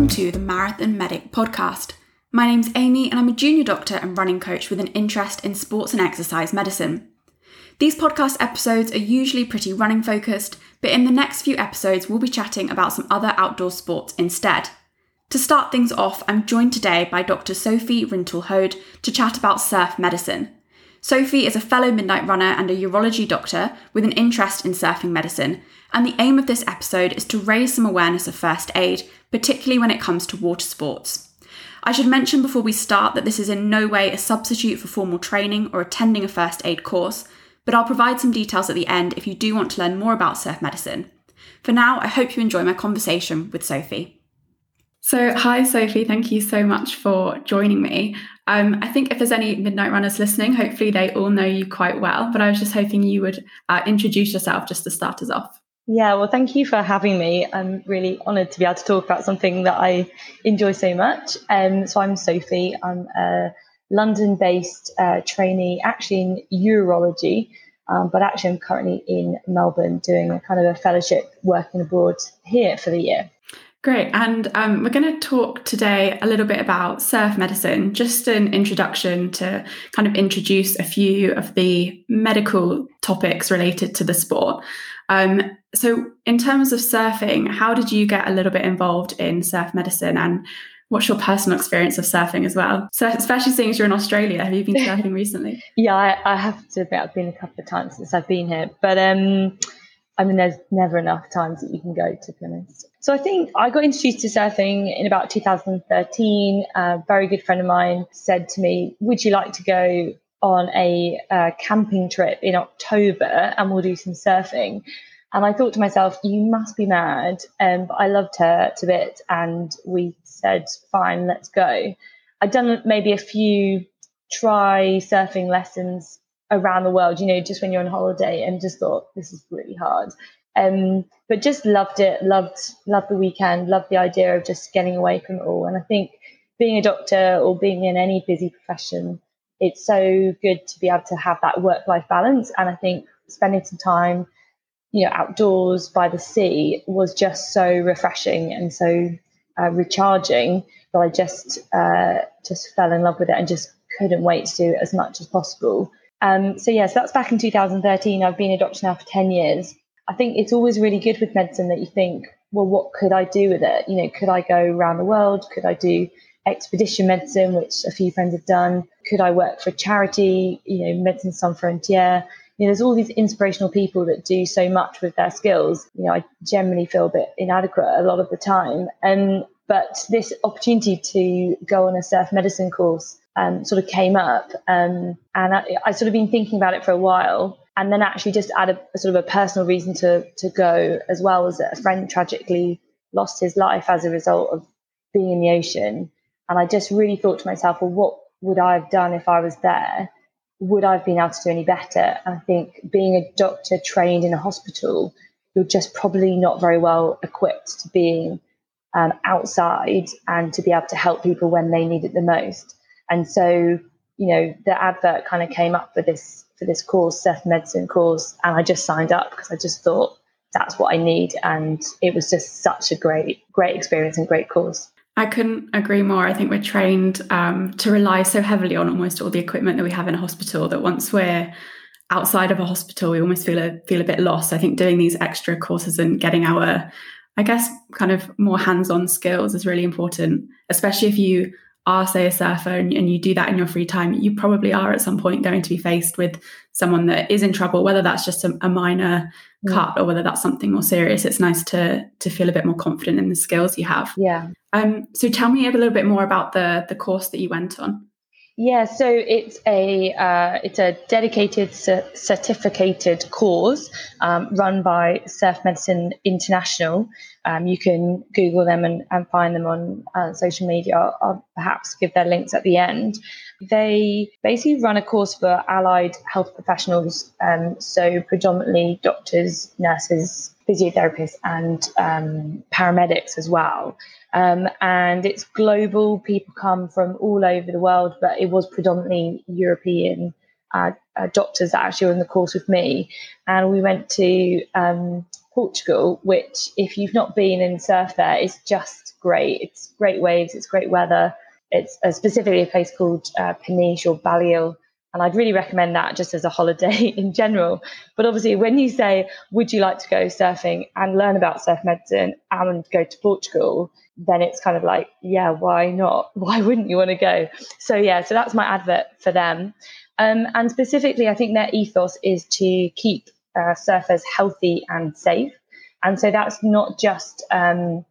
welcome to the Marathon Medic podcast. My name's Amy, and I'm a junior doctor and running coach with an interest in sports and exercise medicine. These podcast episodes are usually pretty running focused, but in the next few episodes, we'll be chatting about some other outdoor sports instead. To start things off, I'm joined today by Dr. Sophie Rintoul Hode to chat about surf medicine. Sophie is a fellow Midnight Runner and a urology doctor with an interest in surfing medicine, and the aim of this episode is to raise some awareness of first aid, particularly when it comes to water sports. I should mention before we start that this is in no way a substitute for formal training or attending a first aid course, but I'll provide some details at the end if you do want to learn more about surf medicine. For now, I hope you enjoy my conversation with Sophie. So, hi, Sophie. Thank you so much for joining me. Um, I think if there's any Midnight Runners listening, hopefully they all know you quite well, but I was just hoping you would uh, introduce yourself just to start us off. Yeah, well, thank you for having me. I'm really honoured to be able to talk about something that I enjoy so much. Um, so, I'm Sophie. I'm a London based uh, trainee, actually in urology, um, but actually, I'm currently in Melbourne doing a kind of a fellowship working abroad here for the year. Great. And um, we're going to talk today a little bit about surf medicine, just an introduction to kind of introduce a few of the medical topics related to the sport. Um, so, in terms of surfing, how did you get a little bit involved in surf medicine and what's your personal experience of surfing as well? So, especially seeing as you're in Australia, have you been surfing recently? yeah, I, I, have to admit, I've been a couple of times since I've been here, but um, I mean, there's never enough times that you can go, to be honest. So I think I got introduced to surfing in about 2013. A very good friend of mine said to me, Would you like to go on a uh, camping trip in October and we'll do some surfing? And I thought to myself, You must be mad. Um, but I loved her to bit. And we said, Fine, let's go. I'd done maybe a few try surfing lessons around the world, you know, just when you're on holiday and just thought this is really hard. Um, but just loved it, loved loved the weekend, loved the idea of just getting away from it all. And I think being a doctor or being in any busy profession, it's so good to be able to have that work life balance. And I think spending some time, you know, outdoors by the sea was just so refreshing and so uh, recharging that I just uh, just fell in love with it and just couldn't wait to do as much as possible. Um, so yes, yeah, so that's back in 2013. I've been a doctor now for 10 years. I think it's always really good with medicine that you think, well, what could I do with it? You know, could I go around the world? Could I do expedition medicine, which a few friends have done? Could I work for a charity? You know, Medicine Sans Frontières. Know, there's all these inspirational people that do so much with their skills. You know, I generally feel a bit inadequate a lot of the time. And but this opportunity to go on a surf medicine course um, sort of came up. Um, and I, I, sort of been thinking about it for a while. And then actually just add a, a, sort of a personal reason to, to go, as well as a friend tragically lost his life as a result of being in the ocean. And I just really thought to myself, well, what would I have done if I was there? Would I have been able to do any better? I think being a doctor trained in a hospital, you're just probably not very well equipped to being um, outside and to be able to help people when they need it the most. And so, you know, the advert kind of came up for this for this course, surf medicine course, and I just signed up because I just thought that's what I need, and it was just such a great great experience and great course. I couldn't agree more. I think we're trained um, to rely so heavily on almost all the equipment that we have in a hospital that once we're outside of a hospital, we almost feel a feel a bit lost. I think doing these extra courses and getting our, I guess, kind of more hands-on skills is really important, especially if you are, say, a surfer and, and, you do that in your free time, you probably are at some point going to be faced with someone that is in trouble, whether that's just a, a minor yeah. cut or whether that's something more serious. It's nice to to feel a bit more confident in the skills you have. Yeah. Um, so tell me a little bit more about the the course that you went on. Yeah, so it's a uh, it's a dedicated certificated course um, run by Surf Medicine International. Um, you can Google them and, and find them on uh, social media. I'll, I'll, perhaps give their links at the end. They basically run a course for allied health professionals, um, so predominantly doctors, nurses, physiotherapists, and um, paramedics as well. Um, and it's global. People come from all over the world, but it was predominantly European uh, uh, doctors that actually were in the course with me. And we went to um, Portugal, which, if you've not been in surf there, is just great. It's great waves, it's great weather. It's uh, specifically a place called uh, Peniche or Baleal. And I'd really recommend that just as a holiday in general. But obviously, when you say, would you like to go surfing and learn about surf medicine and go to Portugal, then it's kind of like, yeah, why not? Why wouldn't you want to go? So, yeah, so that's my advert for them. Um, and specifically, I think their ethos is to keep uh, surfers healthy and safe. And so that's not just um,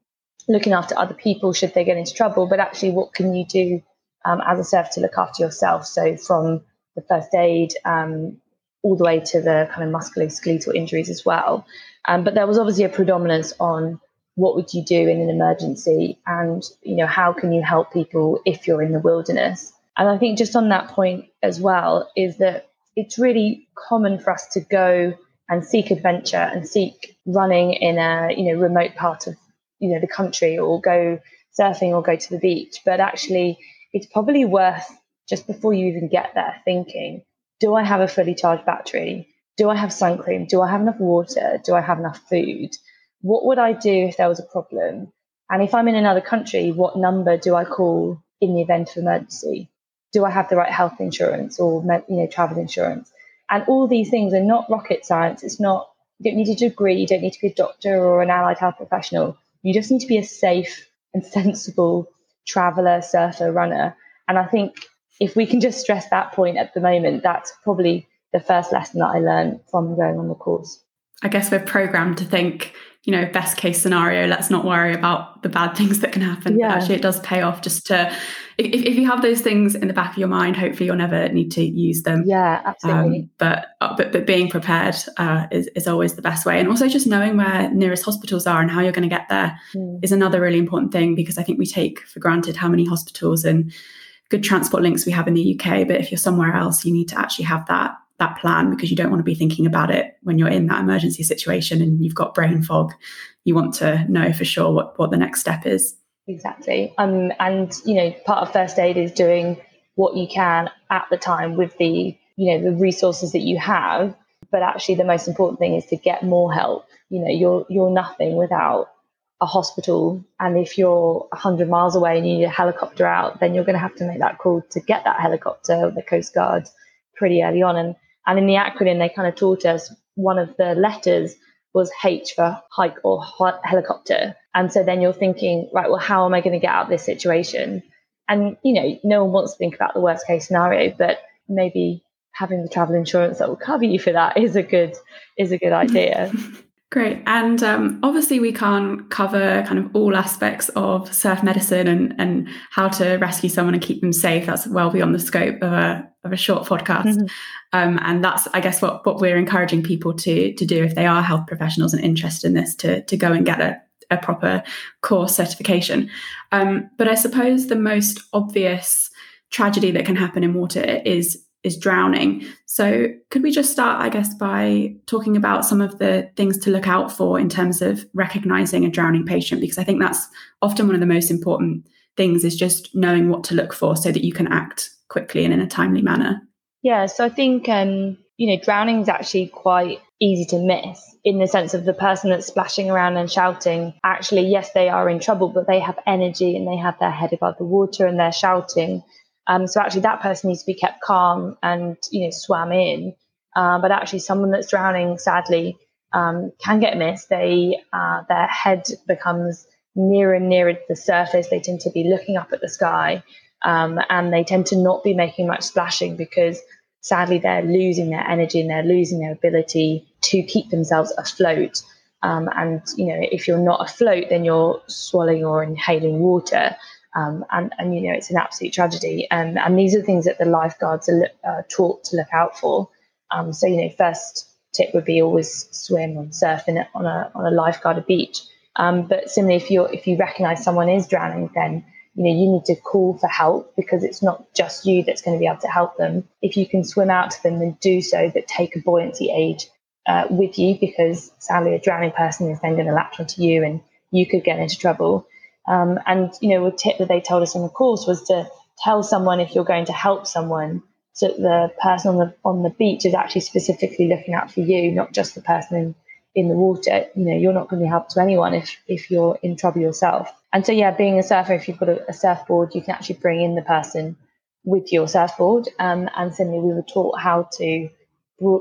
looking after other people should they get into trouble, but actually, what can you do um, as a surfer to look after yourself? So, from the first aid um, all the way to the kind of musculoskeletal injuries as well. Um, but there was obviously a predominance on what would you do in an emergency and you know how can you help people if you're in the wilderness and i think just on that point as well is that it's really common for us to go and seek adventure and seek running in a you know remote part of you know the country or go surfing or go to the beach but actually it's probably worth just before you even get there thinking do i have a fully charged battery do i have sun cream do i have enough water do i have enough food what would I do if there was a problem? And if I'm in another country, what number do I call in the event of emergency? Do I have the right health insurance or you know travel insurance? And all these things are not rocket science. It's not you don't need a degree, you don't need to be a doctor or an allied health professional. You just need to be a safe and sensible traveler, surfer, runner. And I think if we can just stress that point at the moment, that's probably the first lesson that I learned from going on the course. I guess we're programmed to think you know, best case scenario, let's not worry about the bad things that can happen. Yeah. But actually, it does pay off just to, if, if you have those things in the back of your mind, hopefully you'll never need to use them. Yeah, absolutely. Um, but, uh, but, but being prepared uh, is, is always the best way. And also just knowing where nearest hospitals are and how you're going to get there mm. is another really important thing because I think we take for granted how many hospitals and good transport links we have in the UK. But if you're somewhere else, you need to actually have that that plan because you don't want to be thinking about it when you're in that emergency situation and you've got brain fog. You want to know for sure what, what the next step is. Exactly. Um, and, you know, part of first aid is doing what you can at the time with the, you know, the resources that you have. But actually the most important thing is to get more help. You know, you're you're nothing without a hospital. And if you're 100 miles away and you need a helicopter out, then you're going to have to make that call to get that helicopter, the Coast Guard, pretty early on. And and in the acronym, they kind of taught us one of the letters was H for hike or helicopter. And so then you're thinking, right, well, how am I going to get out of this situation? And, you know, no one wants to think about the worst case scenario, but maybe having the travel insurance that will cover you for that is a good is a good idea. Great. And um, obviously, we can't cover kind of all aspects of surf medicine and, and how to rescue someone and keep them safe. That's well beyond the scope of a, of a short podcast. Mm-hmm. Um, and that's, I guess, what, what we're encouraging people to, to do if they are health professionals and interested in this to, to go and get a, a proper course certification. Um, but I suppose the most obvious tragedy that can happen in water is is drowning. So, could we just start, I guess, by talking about some of the things to look out for in terms of recognizing a drowning patient? Because I think that's often one of the most important things is just knowing what to look for so that you can act quickly and in a timely manner. Yeah, so I think um, you know drowning is actually quite easy to miss in the sense of the person that's splashing around and shouting. Actually, yes, they are in trouble, but they have energy and they have their head above the water and they're shouting um, so actually, that person needs to be kept calm and you know swam in. Uh, but actually, someone that's drowning, sadly, um, can get missed. They uh, their head becomes nearer and nearer to the surface. They tend to be looking up at the sky, um, and they tend to not be making much splashing because sadly they're losing their energy and they're losing their ability to keep themselves afloat. Um, and you know, if you're not afloat, then you're swallowing or inhaling water. Um, and, and, you know, it's an absolute tragedy. And, and these are things that the lifeguards are uh, taught to look out for. Um, so, you know, first tip would be always swim or surf in on a, on a lifeguarded beach. Um, but similarly, if you if you recognise someone is drowning, then you know you need to call for help because it's not just you that's going to be able to help them. If you can swim out to them, then do so. But take a buoyancy aid uh, with you because sadly a drowning person is then going to latch onto you and you could get into trouble. Um, and you know, a tip that they told us on the course was to tell someone if you're going to help someone, so the person on the on the beach is actually specifically looking out for you, not just the person in, in the water, you know, you're not going to be help to anyone if, if you're in trouble yourself. And so, yeah, being a surfer, if you've got a, a surfboard, you can actually bring in the person with your surfboard. Um, and similarly, we were taught how to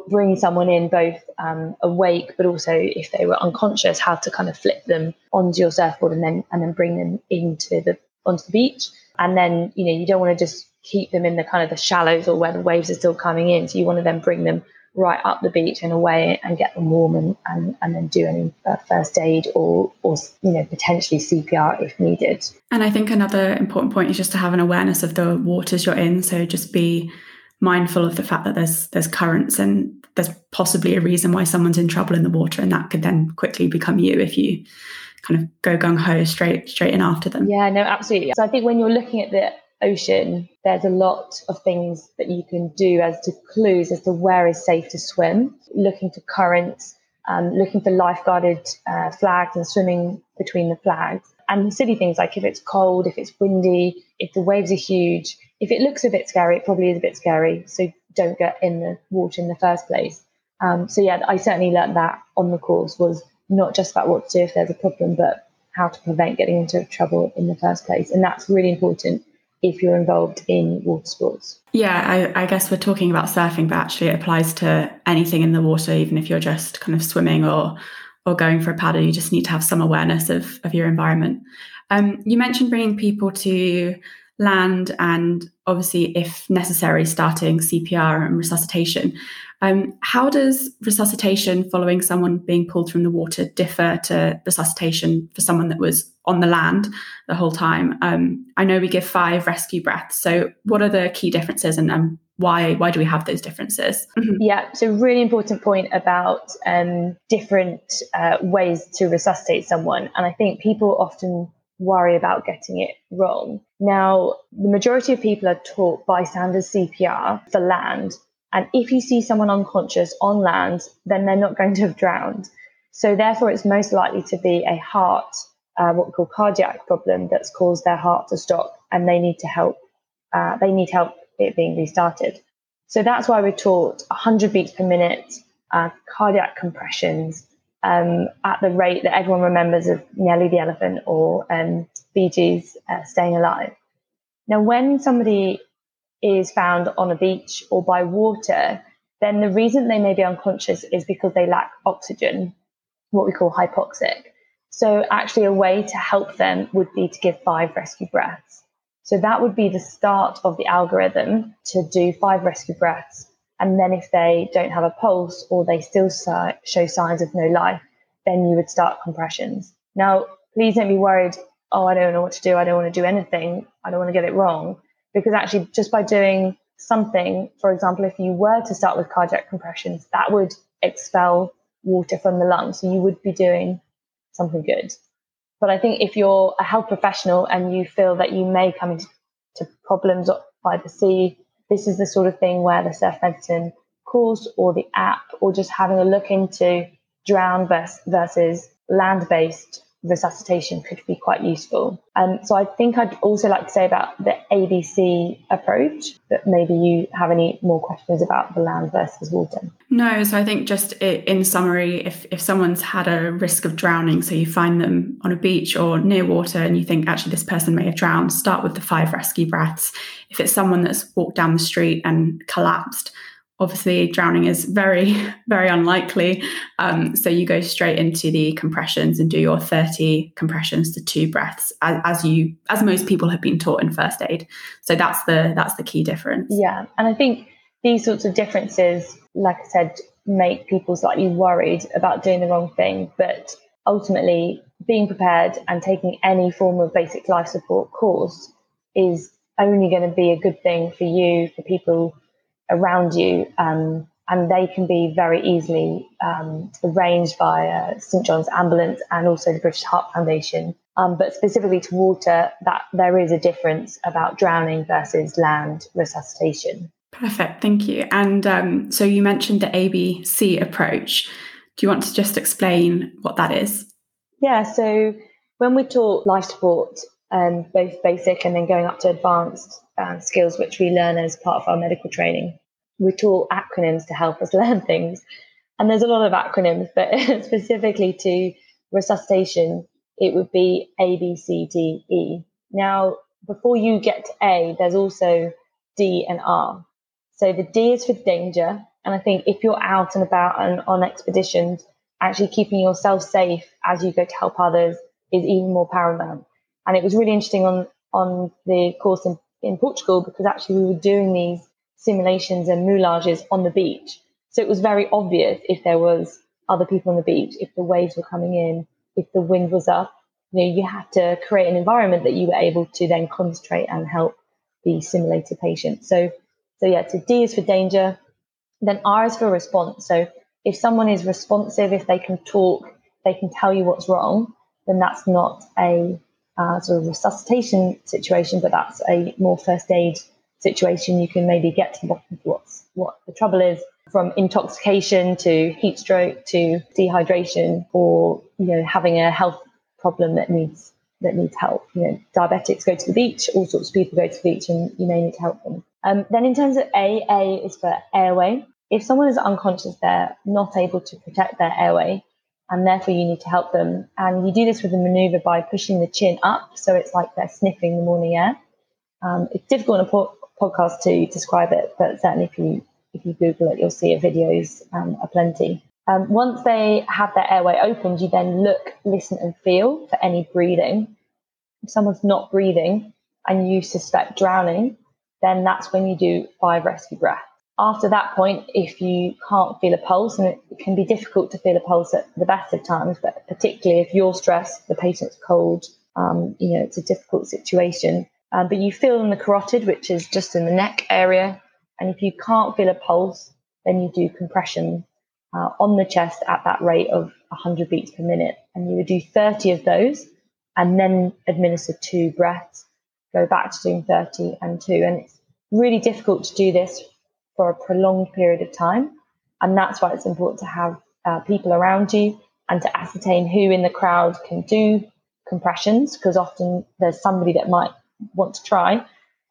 bring someone in both um, awake, but also if they were unconscious, how to kind of flip them onto your surfboard and then and then bring them into the onto the beach. And then you know you don't want to just keep them in the kind of the shallows or where the waves are still coming in. So you want to then bring them right up the beach and away and get them warm and, and, and then do any uh, first aid or, or, you know, potentially CPR if needed. And I think another important point is just to have an awareness of the waters you're in. So just be mindful of the fact that there's there's currents and there's possibly a reason why someone's in trouble in the water and that could then quickly become you if you kind of go gung ho straight straight in after them. Yeah, no, absolutely. So I think when you're looking at the ocean, there's a lot of things that you can do as to clues as to where is safe to swim, looking for currents, um, looking for lifeguarded uh, flags and swimming between the flags. And silly things like if it's cold, if it's windy, if the waves are huge, if it looks a bit scary, it probably is a bit scary. So don't get in the water in the first place. Um, so yeah, I certainly learned that on the course was not just about what to do if there's a problem, but how to prevent getting into trouble in the first place. And that's really important if you're involved in water sports. Yeah, I, I, guess we're talking about surfing, but actually it applies to anything in the water, even if you're just kind of swimming or or going for a paddle. You just need to have some awareness of of your environment. Um, you mentioned bringing people to land and obviously, if necessary, starting CPR and resuscitation. Um, how does resuscitation following someone being pulled from the water differ to resuscitation for someone that was on the land the whole time? Um, I know we give five rescue breaths. So, what are the key differences and um, why why do we have those differences? Mm-hmm. Yeah, so really important point about um, different uh, ways to resuscitate someone, and I think people often worry about getting it wrong. Now, the majority of people are taught bystanders CPR for land. And if you see someone unconscious on land, then they're not going to have drowned. So, therefore, it's most likely to be a heart, uh, what we call cardiac problem, that's caused their heart to stop and they need to help. Uh, they need help it being restarted. So, that's why we're taught 100 beats per minute, uh, cardiac compressions, um, at the rate that everyone remembers of Nellie the elephant or um, Bee Gees uh, Staying Alive. Now, when somebody is found on a beach or by water, then the reason they may be unconscious is because they lack oxygen, what we call hypoxic. So, actually, a way to help them would be to give five rescue breaths. So, that would be the start of the algorithm to do five rescue breaths and then if they don't have a pulse or they still show signs of no life, then you would start compressions. Now, please don't be worried. Oh, I don't know what to do. I don't want to do anything. I don't want to get it wrong. Because actually, just by doing something, for example, if you were to start with cardiac compressions, that would expel water from the lungs. So you would be doing something good. But I think if you're a health professional and you feel that you may come into problems by the sea this is the sort of thing where the surf medicine course or the app or just having a look into drown versus land based resuscitation could be quite useful. Um, so I think I'd also like to say about the ABC approach, but maybe you have any more questions about the land versus water. No, so I think just in summary, if, if someone's had a risk of drowning, so you find them on a beach or near water and you think actually this person may have drowned, start with the five rescue breaths. If it's someone that's walked down the street and collapsed, obviously drowning is very very unlikely. Um, so you go straight into the compressions and do your 30 compressions to two breaths as, as, you as most people have been taught in first aid. So that's the that's the key difference. Yeah and i think these sorts of differences like i said make people slightly worried about doing the wrong thing but ultimately being prepared and taking any form of basic life support course is only going to be a good thing for you for people around you. Um, and they can be very easily um, arranged via St John's Ambulance and also the British Heart Foundation. Um, but specifically to water, that there is a difference about drowning versus land resuscitation. Perfect, thank you. And um, so you mentioned the ABC approach. Do you want to just explain what that is? Yeah, so when we talk life support, um, both basic and then going up to advanced uh, skills, which we learn as part of our medical training. We taught acronyms to help us learn things. And there's a lot of acronyms, but specifically to resuscitation, it would be A, B, C, D, E. Now, before you get to A, there's also D and R. So the D is for danger. And I think if you're out and about and on expeditions, actually keeping yourself safe as you go to help others is even more paramount. And it was really interesting on, on the course in, in Portugal because actually we were doing these simulations and moulages on the beach. So it was very obvious if there was other people on the beach, if the waves were coming in, if the wind was up. You know, you had to create an environment that you were able to then concentrate and help the simulated patient. So, so yeah, so D is for danger, then R is for response. So if someone is responsive, if they can talk, they can tell you what's wrong, then that's not a uh, sort of resuscitation situation, but that's a more first aid situation. You can maybe get to the bottom of what's what the trouble is, from intoxication to heat stroke to dehydration, or you know having a health problem that needs that needs help. You know, diabetics go to the beach, all sorts of people go to the beach, and you may need to help them. Um, then in terms of A, A is for airway. If someone is unconscious, they're not able to protect their airway, and therefore you need to help them. And you do this with a maneuver by pushing the chin up, so it's like they're sniffing the morning air. Um, it's difficult in a po- podcast to describe it, but certainly if you if you Google it, you'll see. Videos um, are plenty. Um, once they have their airway opened, you then look, listen, and feel for any breathing. If someone's not breathing and you suspect drowning, then that's when you do five rescue breaths. After that point, if you can't feel a pulse, and it can be difficult to feel a pulse at the best of times, but particularly if you're stressed, the patient's cold, um, you know, it's a difficult situation. Um, but you feel in the carotid, which is just in the neck area. And if you can't feel a pulse, then you do compression uh, on the chest at that rate of 100 beats per minute. And you would do 30 of those and then administer two breaths, go back to doing 30 and two. And it's really difficult to do this for a prolonged period of time. And that's why it's important to have uh, people around you and to ascertain who in the crowd can do compressions, because often there's somebody that might want to try.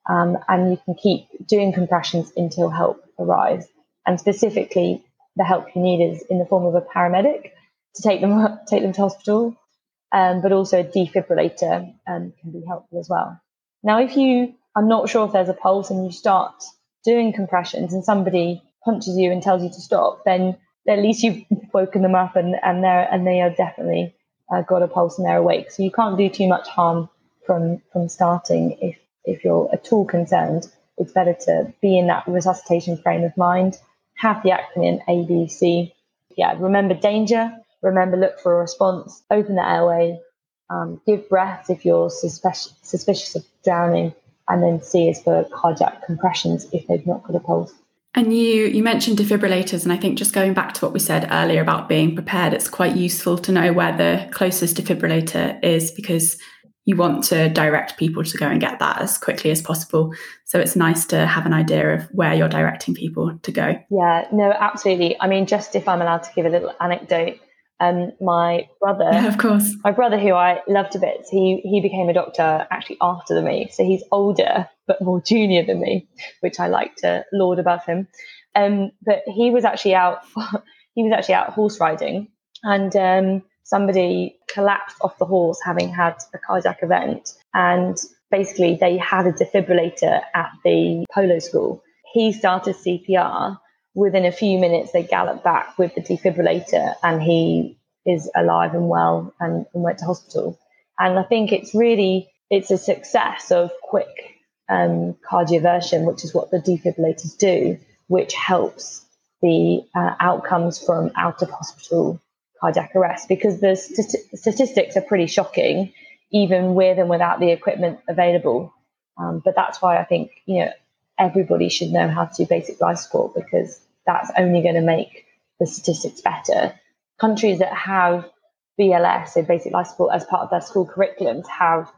Um, and you can keep doing compressions until help arrives. And specifically, the help you need is in the form of a paramedic to take them take them to hospital, um, but also a defibrillator um, can be helpful as well. Now, if you are not sure if there's a pulse and you start doing compressions and somebody punches you and tells you to stop, then at least you've woken them up and, and they're and they are definitely uh, got a pulse and they're awake. So you can't do too much harm from from starting if if you're at all concerned. It's better to be in that resuscitation frame of mind have the acronym ABC. Yeah, remember danger, remember look for a response, open the airway, um, give breath if you're suspicious, suspicious of drowning, and then C is for cardiac compressions if they've not got a pulse. And you you mentioned defibrillators, and I think just going back to what we said earlier about being prepared, it's quite useful to know where the closest defibrillator is because you want to direct people to go and get that as quickly as possible. So it's nice to have an idea of where you're directing people to go. Yeah, no, absolutely. I mean, just if I'm allowed to give a little anecdote, um, my brother, yeah, of course, my brother, who I loved a bit, he he became a doctor actually after me, so he's older but more junior than me, which I like to lord above him. Um, but he was actually out, he was actually out horse riding, and um, somebody collapsed off the horse having had a cardiac event. And basically, they had a defibrillator at the polo school. He started CPR. Within a few minutes, they galloped back with the defibrillator, and he is alive and well and, and went to hospital. And I think it's really it's a success of quick um, cardioversion, which is what the defibrillators do, which helps the uh, outcomes from out of hospital cardiac arrest because the st- statistics are pretty shocking, even with and without the equipment available. Um, but that's why I think you know everybody should know how to do basic life support because that's only going to make the statistics better. Countries that have BLS, so basic life support, as part of their school curriculums, have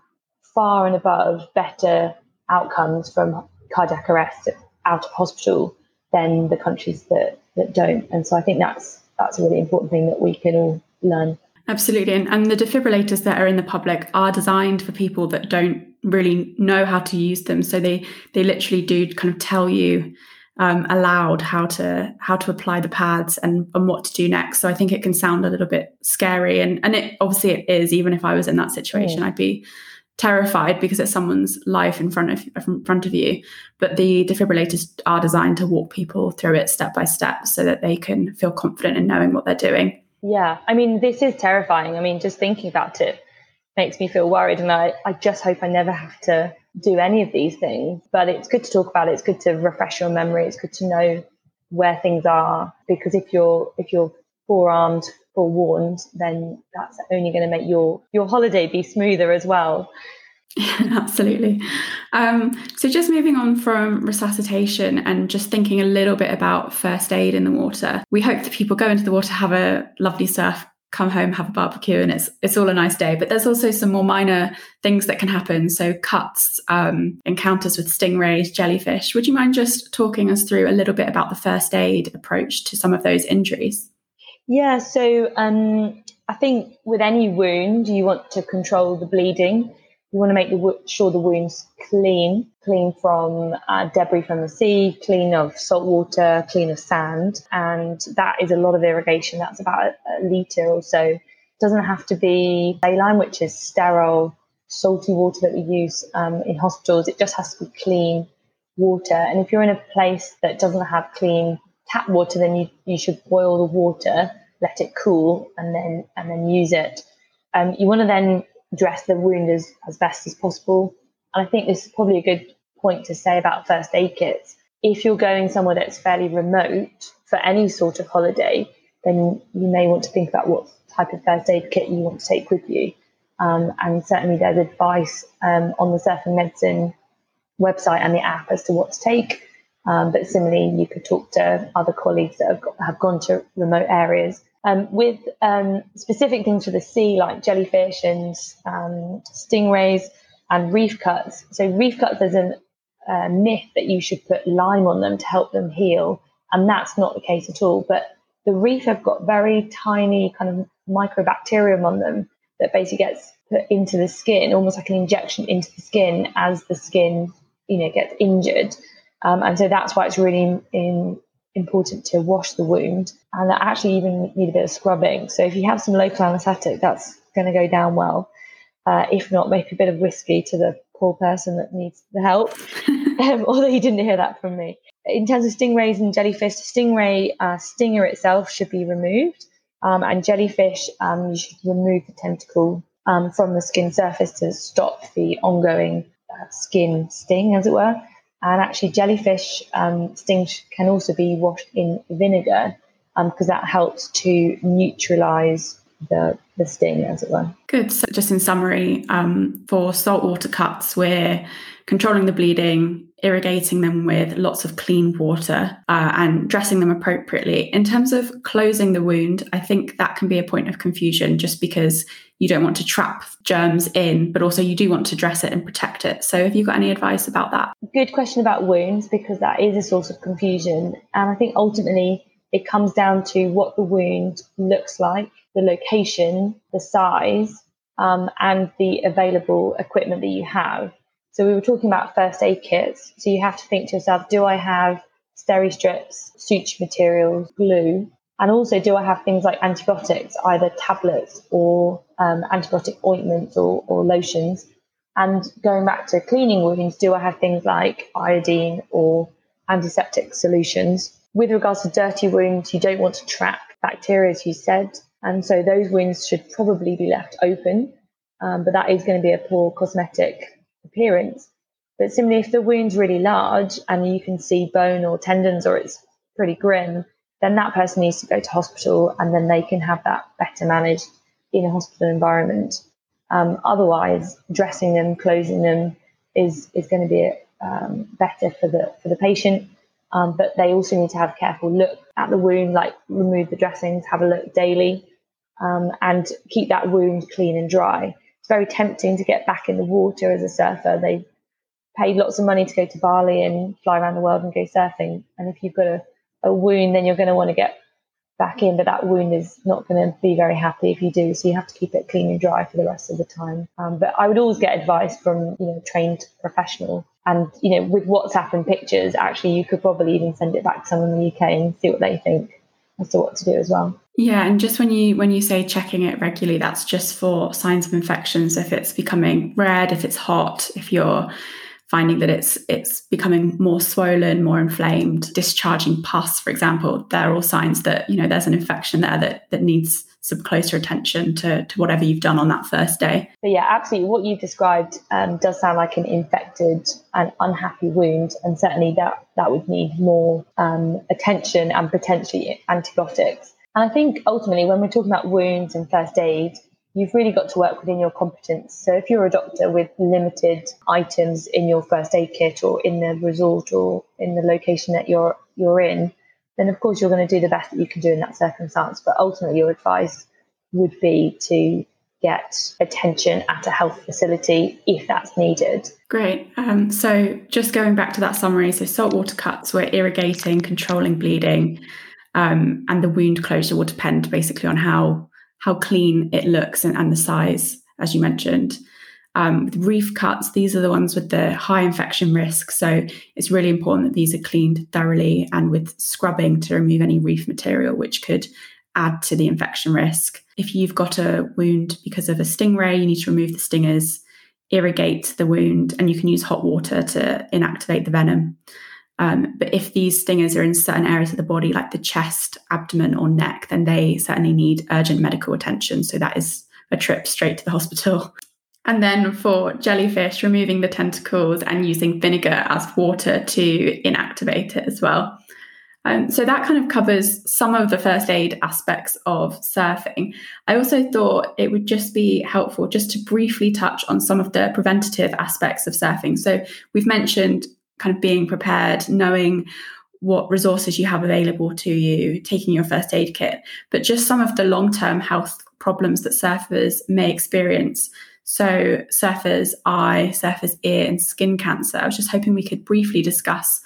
far and above better outcomes from cardiac arrest out of hospital than the countries that, that don't. And so I think that's that's a really important thing that we can all learn. Absolutely. And, and the defibrillators that are in the public are designed for people that don't really know how to use them. So they, they literally do kind of tell you um, allowed how to how to apply the pads and, and what to do next. So I think it can sound a little bit scary, and and it obviously it is. Even if I was in that situation, mm. I'd be terrified because it's someone's life in front of in front of you. But the defibrillators are designed to walk people through it step by step, so that they can feel confident in knowing what they're doing. Yeah, I mean, this is terrifying. I mean, just thinking about it makes me feel worried, and I I just hope I never have to do any of these things. But it's good to talk about it. It's good to refresh your memory. It's good to know where things are because if you're if you're forearmed, forewarned, then that's only going to make your your holiday be smoother as well. Absolutely. Um, so, just moving on from resuscitation and just thinking a little bit about first aid in the water, we hope that people go into the water, have a lovely surf, come home, have a barbecue, and it's it's all a nice day. But there's also some more minor things that can happen. So cuts, um, encounters with stingrays, jellyfish. Would you mind just talking us through a little bit about the first aid approach to some of those injuries? Yeah. So um, I think with any wound, you want to control the bleeding. You want to make the, sure the wound's clean, clean from uh, debris from the sea, clean of salt water, clean of sand. And that is a lot of irrigation. That's about a, a litre or so. It doesn't have to be saline, which is sterile, salty water that we use um, in hospitals. It just has to be clean water. And if you're in a place that doesn't have clean tap water, then you, you should boil the water, let it cool, and then and then use it. Um, you want to then dress the wound as, as best as possible. And I think this is probably a good point to say about first aid kits. If you're going somewhere that's fairly remote for any sort of holiday, then you may want to think about what type of first aid kit you want to take with you. Um, and certainly there's advice um, on the Surfing Medicine website and the app as to what to take. Um, but similarly, you could talk to other colleagues that have, have gone to remote areas um, with um, specific things for the sea, like jellyfish and um, stingrays and reef cuts. So, reef cuts, there's a uh, myth that you should put lime on them to help them heal, and that's not the case at all. But the reef have got very tiny kind of microbacterium on them that basically gets put into the skin, almost like an injection into the skin as the skin, you know, gets injured. Um, and so that's why it's really in, important to wash the wound and actually even need a bit of scrubbing. So if you have some local anaesthetic, that's going to go down well. Uh, if not, make a bit of whiskey to the poor person that needs the help. um, although you didn't hear that from me. In terms of stingrays and jellyfish, stingray uh, stinger itself should be removed, um, and jellyfish um, you should remove the tentacle um, from the skin surface to stop the ongoing uh, skin sting, as it were. And actually, jellyfish um, stings can also be washed in vinegar because um, that helps to neutralize the, the sting, as it were. Good. So, just in summary, um, for saltwater cuts, we're controlling the bleeding, irrigating them with lots of clean water, uh, and dressing them appropriately. In terms of closing the wound, I think that can be a point of confusion just because you don't want to trap germs in, but also you do want to dress it and protect it. So, have you got any advice about that? Good question about wounds because that is a source of confusion. And I think ultimately it comes down to what the wound looks like, the location, the size, um, and the available equipment that you have. So we were talking about first aid kits. So you have to think to yourself, do I have steri strips, suture materials, glue? And also, do I have things like antibiotics, either tablets or um, antibiotic ointments or, or lotions? And going back to cleaning wounds, do I have things like iodine or antiseptic solutions? With regards to dirty wounds, you don't want to trap bacteria, as you said. And so those wounds should probably be left open. Um, but that is going to be a poor cosmetic appearance. But similarly, if the wound's really large and you can see bone or tendons or it's pretty grim, then that person needs to go to hospital and then they can have that better managed in a hospital environment. Um, otherwise, dressing them, closing them is is going to be um, better for the for the patient. Um, but they also need to have a careful look at the wound, like remove the dressings, have a look daily, um, and keep that wound clean and dry. It's very tempting to get back in the water as a surfer. They paid lots of money to go to Bali and fly around the world and go surfing. And if you've got a a wound, then you're going to want to get back in, but that wound is not going to be very happy if you do. So you have to keep it clean and dry for the rest of the time. Um, but I would always get advice from you know trained professional And you know, with WhatsApp and pictures, actually, you could probably even send it back to someone in the UK and see what they think as to what to do as well. Yeah, and just when you when you say checking it regularly, that's just for signs of infections. If it's becoming red, if it's hot, if you're finding that it's it's becoming more swollen, more inflamed, discharging pus, for example, they're all signs that you know there's an infection there that that needs some closer attention to, to whatever you've done on that first day. But yeah, absolutely. What you've described um, does sound like an infected and unhappy wound, and certainly that that would need more um, attention and potentially antibiotics. And I think ultimately, when we're talking about wounds and first aid, you've really got to work within your competence. So if you're a doctor with limited items in your first aid kit or in the resort or in the location that you're you're in, then of course you're going to do the best that you can do in that circumstance. But ultimately, your advice would be to get attention at a health facility if that's needed. Great. Um, so just going back to that summary, so saltwater cuts, we're irrigating, controlling bleeding, um, and the wound closure will depend basically on how how clean it looks and, and the size, as you mentioned. Um, reef cuts, these are the ones with the high infection risk. So it's really important that these are cleaned thoroughly and with scrubbing to remove any reef material, which could add to the infection risk. If you've got a wound because of a stingray, you need to remove the stingers, irrigate the wound, and you can use hot water to inactivate the venom. Um, but if these stingers are in certain areas of the body, like the chest, abdomen, or neck, then they certainly need urgent medical attention. So that is a trip straight to the hospital. And then for jellyfish, removing the tentacles and using vinegar as water to inactivate it as well. Um, so that kind of covers some of the first aid aspects of surfing. I also thought it would just be helpful just to briefly touch on some of the preventative aspects of surfing. So we've mentioned kind of being prepared, knowing what resources you have available to you, taking your first aid kit, but just some of the long term health problems that surfers may experience. So, surfers' eye, surfers' ear, and skin cancer. I was just hoping we could briefly discuss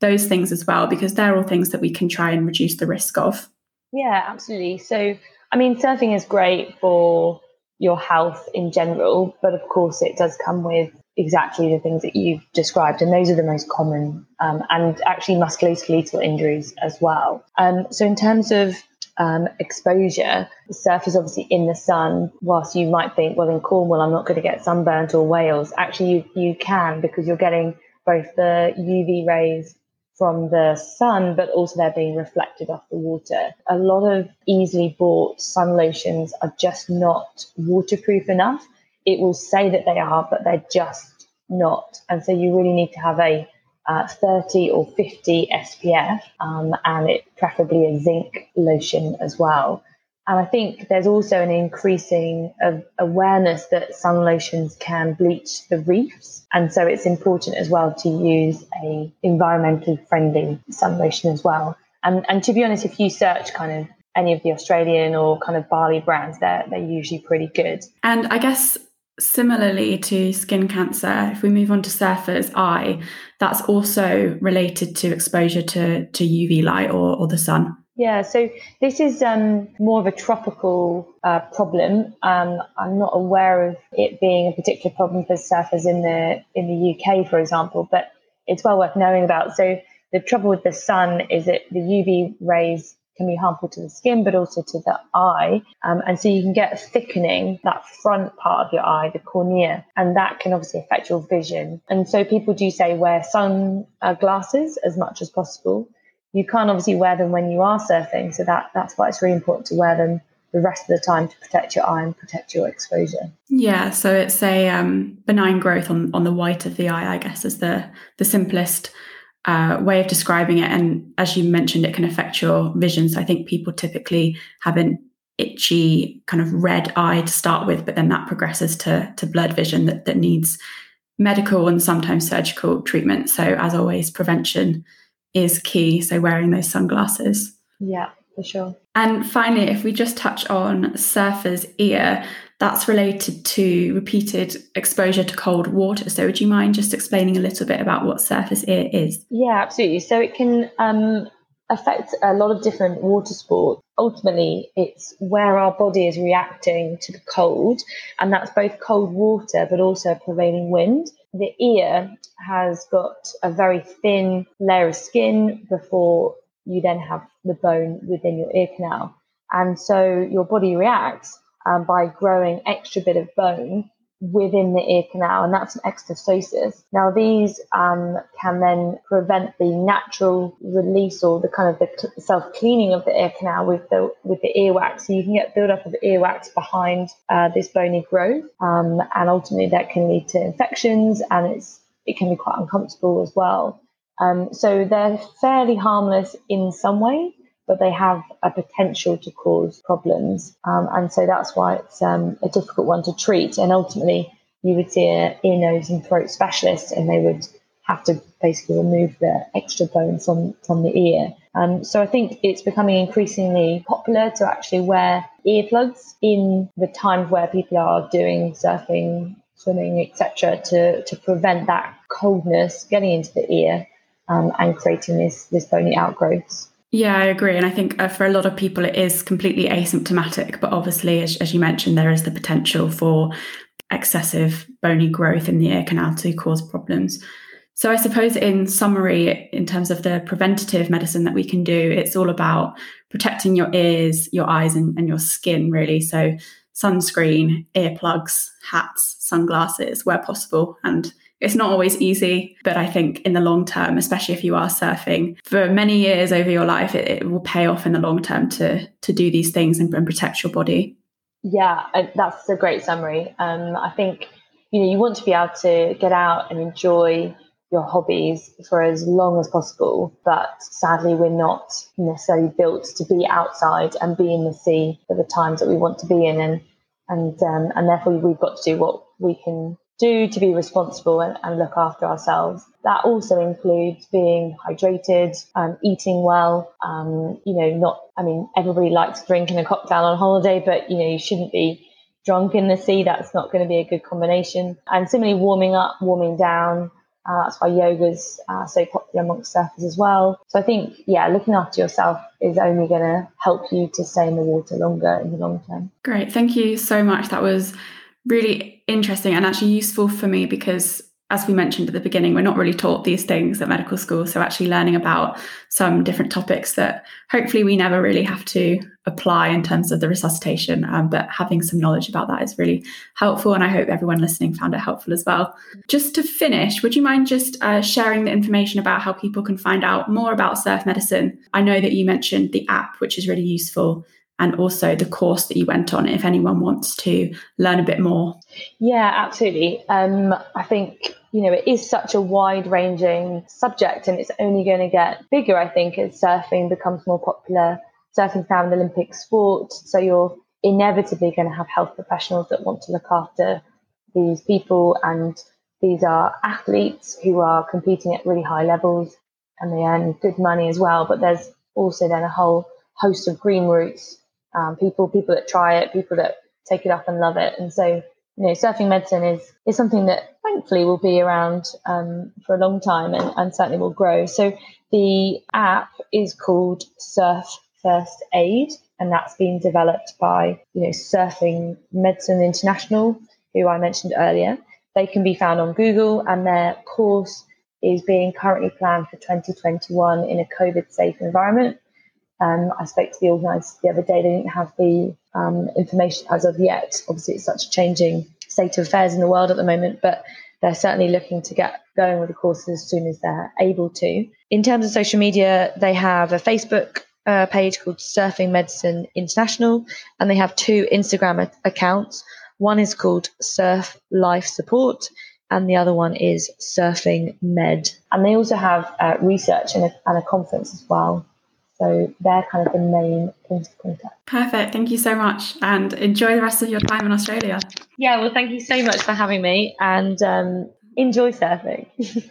those things as well, because they're all things that we can try and reduce the risk of. Yeah, absolutely. So, I mean, surfing is great for your health in general, but of course, it does come with exactly the things that you've described, and those are the most common, um, and actually musculoskeletal injuries as well. Um, so, in terms of um, exposure, the surf is obviously in the sun. Whilst you might think, well, in Cornwall, I'm not going to get sunburnt or Wales. Actually, you, you can because you're getting both the UV rays from the sun, but also they're being reflected off the water. A lot of easily bought sun lotions are just not waterproof enough it will say that they are, but they're just not. And so you really need to have a uh, 30 or 50 SPF um, and it preferably a zinc lotion as well. And I think there's also an increasing awareness that sun lotions can bleach the reefs. And so it's important as well to use a environmentally friendly sun lotion as well. And, and to be honest, if you search kind of any of the Australian or kind of Bali brands, they're, they're usually pretty good. And I guess Similarly to skin cancer, if we move on to surfer's eye, that's also related to exposure to, to UV light or, or the sun. Yeah, so this is um, more of a tropical uh, problem. Um, I'm not aware of it being a particular problem for surfers in the in the UK, for example, but it's well worth knowing about. So the trouble with the sun is that the UV rays can be harmful to the skin, but also to the eye. Um, and so you can get thickening that front part of your eye, the cornea, and that can obviously affect your vision. And so people do say wear sunglasses as much as possible. You can't obviously wear them when you are surfing, so that that's why it's really important to wear them the rest of the time to protect your eye and protect your exposure. Yeah, so it's a um, benign growth on on the white of the eye, I guess, is the the simplest uh, way of describing it. And as you mentioned, it can affect your vision. So I think people typically have an itchy kind of red eye to start with, but then that progresses to, to blurred vision that, that needs medical and sometimes surgical treatment. So as always, prevention is key. So wearing those sunglasses. Yeah, for sure. And finally, if we just touch on surfer's ear, that's related to repeated exposure to cold water. So, would you mind just explaining a little bit about what surfer's ear is? Yeah, absolutely. So, it can um, affect a lot of different water sports. Ultimately, it's where our body is reacting to the cold, and that's both cold water but also prevailing wind. the ear has got a very thin layer of skin before you then have the bone within your ear canal. And so your body reacts um, by growing extra bit of bone within the ear canal, and that's an exostosis. Now, these um, can then prevent the natural release or the kind of the self cleaning of the ear canal with the with the earwax. So you can get buildup of earwax behind uh, this bony growth, um, and ultimately that can lead to infections, and it's it can be quite uncomfortable as well. Um, so they're fairly harmless in some way, but they have a potential to cause problems. Um, and so that's why it's um, a difficult one to treat. And ultimately, you would see an ear, nose, and throat specialist, and they would have to basically remove the extra bone from, from the ear. Um, so I think it's becoming increasingly popular to actually wear earplugs in the times where people are doing surfing, swimming, etc., to, to prevent that coldness getting into the ear um, and creating this, this bony outgrowths. Yeah, I agree. And I think uh, for a lot of people, it is completely asymptomatic. But obviously, as, as you mentioned, there is the potential for excessive bony growth in the ear canal to cause problems. So, I suppose, in summary, in terms of the preventative medicine that we can do, it's all about protecting your ears, your eyes, and, and your skin, really. So, sunscreen, earplugs, hats, sunglasses where possible, and it's not always easy, but I think in the long term, especially if you are surfing for many years over your life, it, it will pay off in the long term to to do these things and, and protect your body. Yeah, that's a great summary. Um, I think you know you want to be able to get out and enjoy your hobbies for as long as possible. But sadly, we're not necessarily built to be outside and be in the sea for the times that we want to be in, and and um, and therefore we've got to do what we can do to be responsible and, and look after ourselves. That also includes being hydrated, um, eating well. Um, you know, not, I mean, everybody likes drinking a cocktail on holiday, but, you know, you shouldn't be drunk in the sea. That's not going to be a good combination. And similarly, warming up, warming down. Uh, that's why yoga's uh, so popular amongst surfers as well. So I think, yeah, looking after yourself is only going to help you to stay in the water longer in the long term. Great. Thank you so much. That was really interesting and actually useful for me because as we mentioned at the beginning, we're not really taught these things at medical school. So, actually, learning about some different topics that hopefully we never really have to apply in terms of the resuscitation, um, but having some knowledge about that is really helpful. And I hope everyone listening found it helpful as well. Just to finish, would you mind just uh, sharing the information about how people can find out more about surf medicine? I know that you mentioned the app, which is really useful and also the course that you went on if anyone wants to learn a bit more. Yeah absolutely. Um, i think you know it is such a wide ranging subject and it's only going to get bigger i think as surfing becomes more popular. Surfing's now an olympic sport so you're inevitably going to have health professionals that want to look after these people and these are athletes who are competing at really high levels and they earn good money as well but there's also then a whole host of green routes um, people people that try it, people that take it up and love it. And so, you know, surfing medicine is is something that thankfully will be around um, for a long time and, and certainly will grow. So the app is called Surf First Aid, and that's been developed by you know Surfing Medicine International, who I mentioned earlier. They can be found on Google, and their course is being currently planned for 2021 in a COVID safe environment. Um, I spoke to the organiser the other day. They didn't have the um, information as of yet. Obviously, it's such a changing state of affairs in the world at the moment, but they're certainly looking to get going with the courses as soon as they're able to. In terms of social media, they have a Facebook uh, page called Surfing Medicine International, and they have two Instagram accounts. One is called Surf Life Support, and the other one is Surfing Med. And they also have uh, research and a, and a conference as well so they're kind of the main points of contact. Perfect. Thank you so much and enjoy the rest of your time in Australia. Yeah, well, thank you so much for having me and um, enjoy surfing.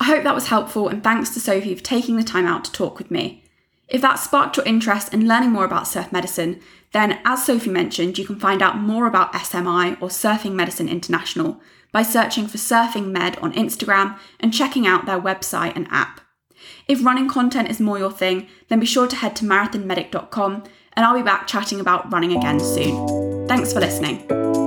I hope that was helpful and thanks to Sophie for taking the time out to talk with me. If that sparked your interest in learning more about surf medicine, then as Sophie mentioned, you can find out more about SMI or Surfing Medicine International by searching for Surfing Med on Instagram and checking out their website and app. If running content is more your thing, then be sure to head to marathonmedic.com and I'll be back chatting about running again soon. Thanks for listening.